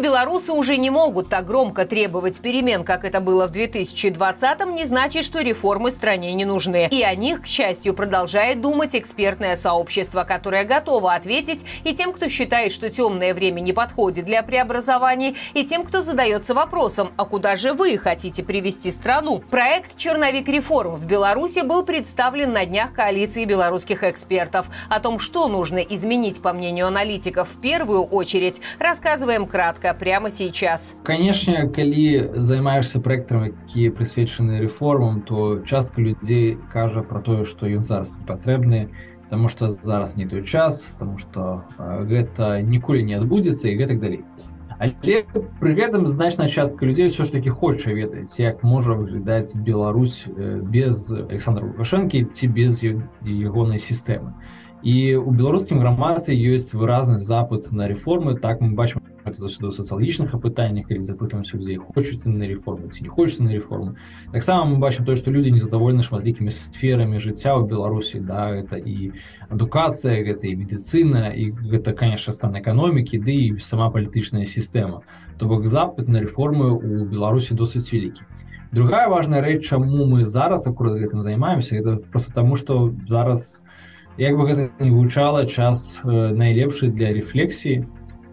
белорусы уже не могут так громко требовать перемен, как это было в 2020-м, не значит, что реформы стране не нужны. И о них, к счастью, продолжает думать экспертное сообщество, которое готово ответить и тем, кто считает, что темное время не подходит для преобразований, и тем, кто задается вопросом, а куда же вы хотите привести страну? Проект «Черновик реформ» в Беларуси был представлен на днях коалиции белорусских экспертов. О том, что нужно изменить, по мнению аналитиков, в первую очередь, рассказываем кратко прямо сейчас. Конечно, калі займаешься проектами, которые присвячены реформам, то часто людей кажа про то, что ён зараз не патрэбны, потому что зараз не той час, потому что э, гэта ніколі не адбудзецца і гэтак далей. Але пры гэтым значная частка людзей ўсё ж таки хоча ведаць як можа выглядаць Беларусь без Александра лукашэнкі ці без ягонай сістэмы і у беларускім грамадстве ёсць выразны запад на рэформы так мы бачым заўсёды ў сацыялагічных апытаннях или запытаемся людзей хочуць на рэформы ці не хочуцца на рэформы таксама мы бачым то што людзі незадаволены шматлікімі сферамі жыцця ў беларусі да это і адукацыя гэта і медыцына і гэта конечно стан эканомікі ды і сама палітычная сістэма то бок запад на рэформы у беларусі досыць вялікі другая важная рэч чаму мы зараз акурат гэтым займаемся это просто таму что зараз як бы гэта не гучала час найлепшы для рэфлексіі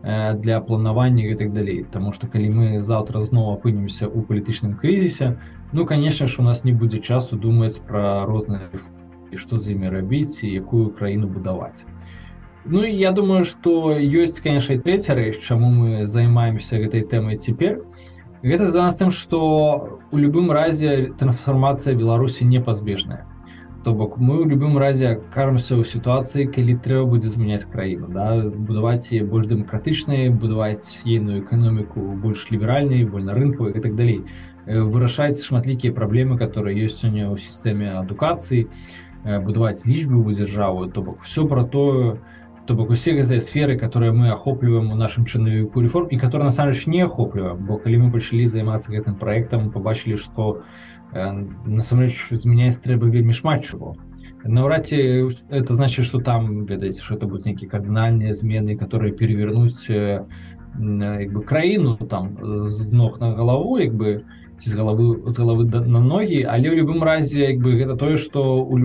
для планавання і так далей Таму что калі мы завтра зноў апынемся ў палітычным крызісе ну конечно ж у нас не будзе часу думаць про розныя і што з імі рабіць і якую краіну будаваць Ну і я думаю что ёсць конечно третья рэч чаму мы займаемся гэтай тэмай цяпер гэта за нас тым что у любым разе трансфармацыя беларусі непазбежная То бок мы ў любым разе кажемся ў сітуацыі калі трэба будзе змяняць краіну да? будаваць яе больш дэмакратычнай будаваць ейную эканоміку больш ліберальнай вольнарынкавай і так далей. Вырашаць шматлікія праблемы которые ёсць сёння ў сістэме адукацыі. Будаваць лічбу дзяржаву то бок все про тое то бок усе гэтыя сферы которые мы ахопліваем у нашым чынавіку рэформ і которые насамрэч не ахопліваем. Бо калі мы пачалі займацца гэтым проектам побачылі что у насамрэч змяняць трэба вельмі шмат чего наўрад ці это значит что там ведаеце что это будут нейкія кардынальныя змены которые перевернуць як бы краіну там з ног на галаву як бы з головы з головы на ногі але ў любым разе як бы гэта тое что у...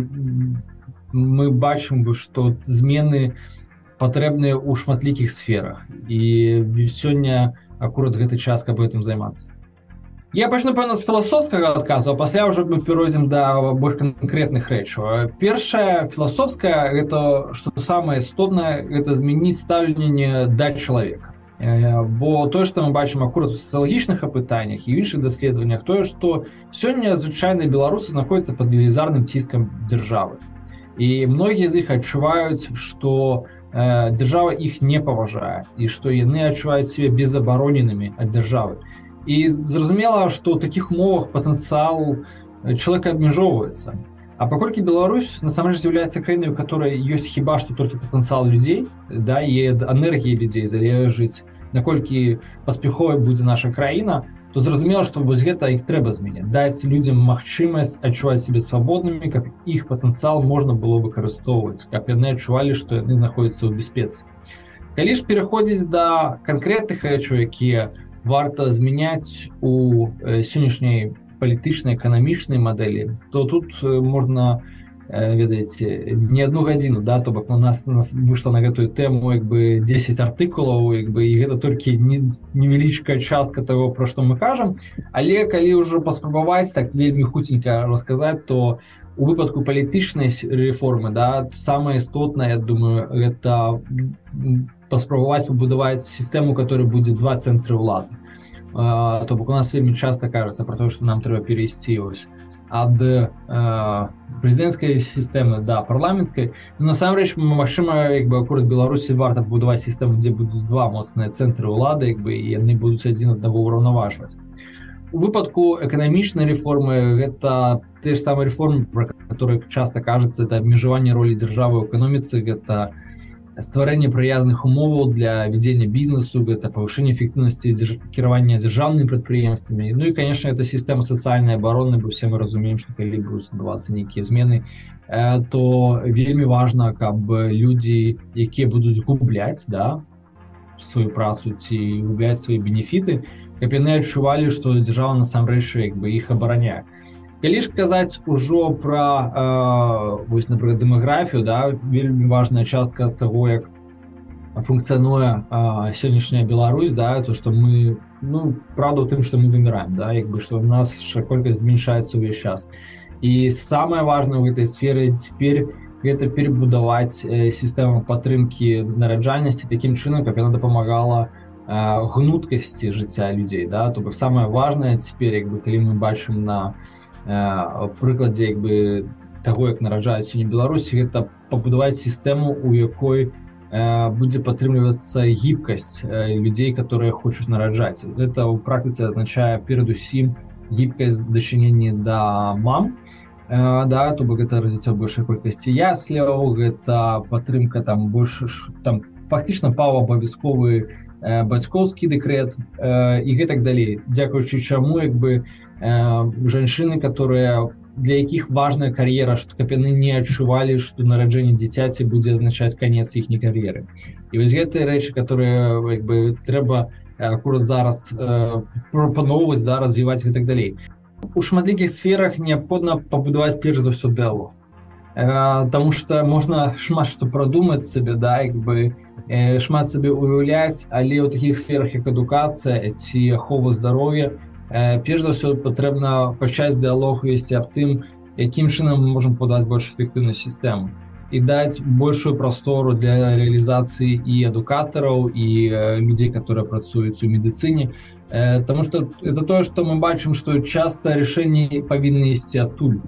мы бачым бы что змены патрэбныя ў шматлікіх сферах. І сёння акурат гэты час каб гэтым займацца Я пачну пэўна з філасофскага адказу, пасля ўжо мы перайдзем да больш канкрэтных рэчаў. Першая філасофская гэта што самае істотнае гэта змяніць стаўленне да чалавека. Бо тое, што мы бачым акурат у сацыялагічных апытаннях і іншых даследаваннях тое, што сёння звычайныя беларусы знаходзяцца пад велізарным ціскам дзяржавы. І многія з іх адчуваюць, што дзяржава іх не паважае і што яны адчуваюць сябе безабароненымі ад дзяржавы і зразумела что ў таких умовах потенциал человека абмяжоўваецца а паколькі Беларусь насамрэч з'яўляецца краінай у которой ёсць хіба что только потенциал людзей да і энергії людзей залежыць наколькі паспяховай будзе наша краіна то зразумела что вось гэта іх трэба змяняць даць людям магчымасць адчуваць себе свабоднымі как іх потенциал можна было выкарыстоўваць как яны адчувалі что яны знаходзяцца ў бяспецы калі ж пераходзіць да канкрэтных рэчаў якія у варта змяняць у сённяшняй палітычнай эканамічнай мадэлі то тут можна ведаеце не одну гадзіну да то бок у нас, нас выйшла на гэтую тэму як бы 10 артыкулаў як бы і гэта толькі невялічкая частка того про што мы кажам. Але калі ўжо паспрабаваць так вельмі хуценька расказаць то у выпадку палітычнай рэформы да самае істотнае думаю это паспрабаваць пабудаваць сістэму который будзе два цэнтры ўлады. То бок у нас вельмі часто кажется про то что нам трэба перайсці ось ад прэзідэнцкай сістэмы да парламенткай насамрэч Мачыма як бы акурат беларусі варта будаваць сістэму дзе будуць два моцныя цэнтры ўлады як бы яны будуць адзін аднаго ўраўнаважваць у выпадку эканамічнай рэформы гэта те ж самыя рэформы про которые часто кажется это абмежаванне ролі дзяржавы ў эканоміцы гэта не стварэнне прыязных умоваў для вядзення бізнесу гэта павышэнне эфектыўнасці кіравання дзяржаўнымі прадпрыемствамі Ну і конечно это сістэма сацыяльнай абароны бо все мы разумеем што калі будуць адбывацца нейкія змены э, то вельмі важна каб людзі якія будуць губляць да сваю працу ці губляць свае бенефіты каб яны адчувалі што дзяржава насамрэч як бы іх абараняе. Калі ж казаць ужо пра э, вось напрыклад дэмаграфію да вельмі важная частка того як функцыянуе сённяшняя Беларусь да то что мы ну правда у тым что мы вымираем да як бы что у нас колькасць змяншаецца увесь час. І самое важное в этой сферы теперь гэта перебудаваць э, сістэму падтрымки нараджальнасці таким чынам как она дапамагала э, гнуткасці жыцця людзей да. То бок самое важное теперь як бы калі мы бачым на на прыкладзе як бы таго як нараджаюць не беларусі гэта пабудаваць сістэму у якой будзе падтрымлівацца гібкасць людзей которые хочуць нараджаць это ў практыцы азначае перадусім гібкасць дачынення да мам да то бок гэта развіццё большай колькасці ясляў гэта падтрымка там больш там фактычна паў абавязковы бацькоўскі дэкрэт і гэтак далей дзякуючы чаму як бы Э, жанчыны которые для якіх важная кар'ера што каб яны не адчувалі што нараджэнне дзіцяці будзе азначаць канец іхняй кар'еры. І вось гэтыя рэчы которые бы трэба акурат зараз э, прапаноўваць да развіваць і так далей у шматлікіх сферах неабходна пабудаваць перш за ўсё дыалог э, Таму что можна шмат што прадумаць сабе да як бы э, шмат сабе уяўляць але ў такіх сферах як адукацыя ці ахова здароўя то перш за ўсё патрэбна пачаць дыалог весці аб тым якім чынам мы можемм падаць больш эфектыўную сістэму і даць большую прастору для рэалізацыі і адукатараў і людзей которые працуюць у медыцыне Таму что это тое что мы бачым что часто рашэнні павінны ісці адтуль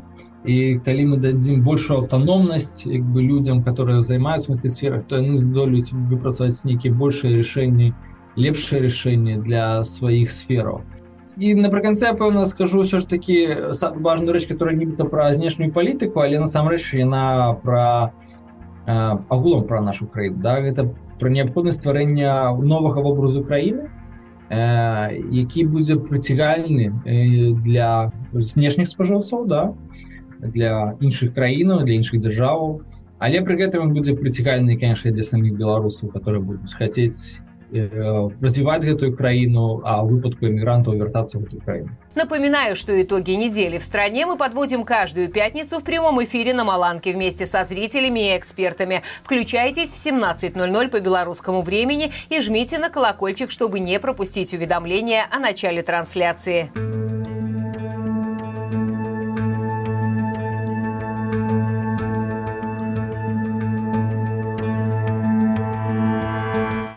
і калі мы дадзім большую аўтаномнасць як бы людям которые займаюцца в этой сферах то яны здолюць выпрацаваць нейкія большыя рашэнні лепшае рашэнне для сваіх сфераў і напрыканцы пэўна скажу ўсё ж такі важную рэч которая нібыта пра знешнюю палітыку але насамрэч яна пра агулам пра нашу краіну да. Гэта пра неабходнасць стварэння новага вобразу краіны які будзе прыцігальны для знешніх спажыўцоў да для іншых краінаў для іншых дзяржаваў але пры гэтым будзе прыцігальны конечно для саміх беларусаў которые будуць хацець Э, развивать эту краину, а выпадку иммигрантов вертаться в эту краину. Напоминаю, что итоги недели в стране мы подводим каждую пятницу в прямом эфире на Маланке вместе со зрителями и экспертами. Включайтесь в 17.00 по белорусскому времени и жмите на колокольчик, чтобы не пропустить уведомления о начале трансляции.